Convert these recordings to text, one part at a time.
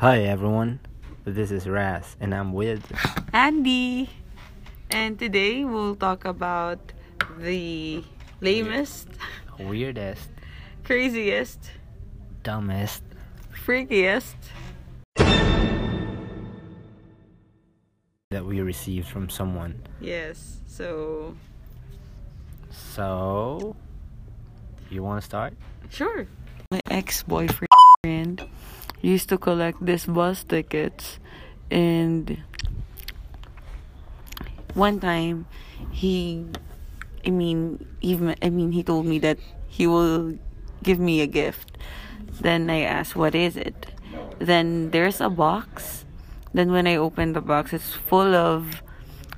Hi everyone, this is Raz and I'm with Andy. And today we'll talk about the lamest, weirdest, craziest, dumbest freakiest that we received from someone. Yes. So, So, you want to start? sure. My ex-boyfriend used to collect these bus tickets and one time he I mean even I mean he told me that he will give me a gift. Then I asked what is it? Then there's a box. Then when I opened the box it's full of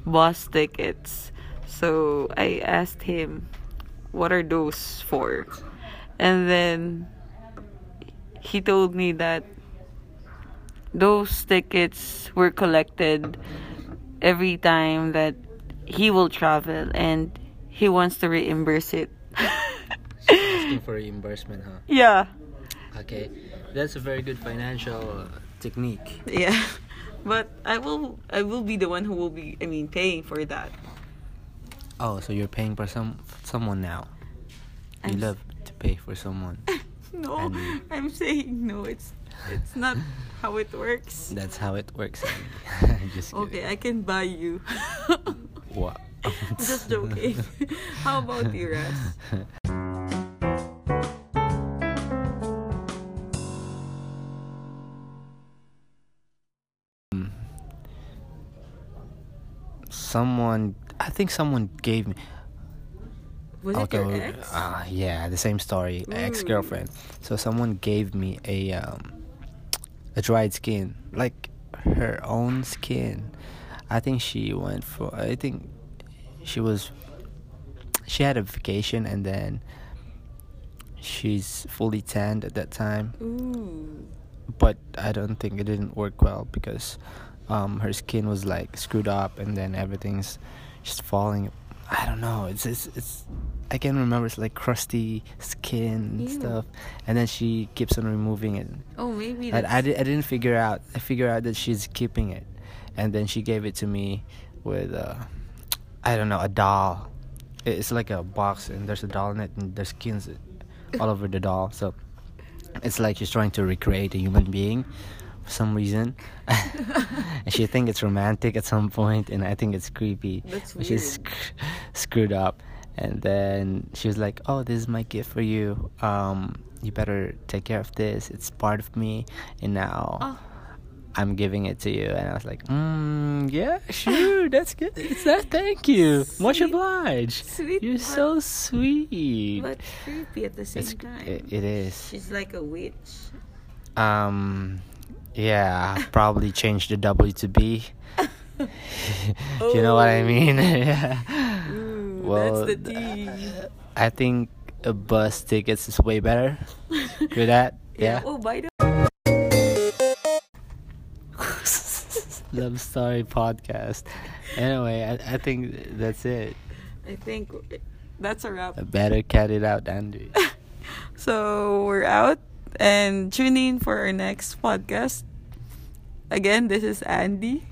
bus tickets. So I asked him what are those for? And then he told me that those tickets were collected every time that he will travel and he wants to reimburse it. Asking for reimbursement, huh? yeah. Okay, that's a very good financial uh, technique. Yeah. But I will I will be the one who will be I mean paying for that. Oh, so you're paying for some someone now. You I'm love to pay for someone. No, And- I'm saying no, it's it's not how it works. That's how it works. Just kidding. Okay, I can buy you. What? Just joking. How about you, Raz? someone, I think someone gave me. Was it your ex? Uh, yeah, the same story. Ex girlfriend. So someone gave me a um, a dried skin, like her own skin. I think she went for. I think she was. She had a vacation and then. She's fully tanned at that time, Ooh. but I don't think it didn't work well because um, her skin was like screwed up and then everything's just falling. I don't know. It's it's, it's I can't remember. It's like crusty skin and Ew. stuff, and then she keeps on removing it. Oh, maybe I, that's... I, di- I didn't figure out. I figure out that she's keeping it, and then she gave it to me with uh, I don't know a doll. It's like a box, and there's a doll in it, and there's skins all over the doll. So it's like she's trying to recreate a human being for some reason, and she think it's romantic at some point, and I think it's creepy. That's She's weird. sc- screwed up, and then she was like, "Oh, this is my gift for you. Um, you better take care of this. It's part of me, and now." Oh. I'm giving it to you, and I was like, mm, "Yeah, sure, that's good. It's that. Thank you, much Sweet- obliged. sweet You're so sweet." But creepy at the same It's, time. it, it is. She's like a witch. Um, yeah, probably change the W to B. you know what I mean? yeah. Ooh, Well, that's the uh, tea. I think a bus tickets is way better for that. Yeah. Oh, by the Love story podcast. Anyway, I, I think that's it. I think that's a wrap. I better cut it out, Andy. So we're out and tune in for our next podcast. Again, this is Andy.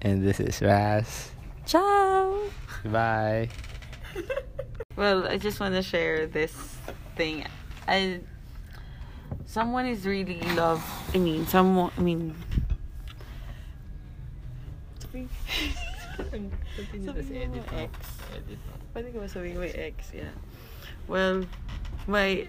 and this is Raz. Ciao. Bye. Well, I just want to share this thing. I someone is really love. I mean, someone. I mean. Sabi- Sabihin mo my ex. Pwede ko ba sabihin my ex? Yeah. Well, my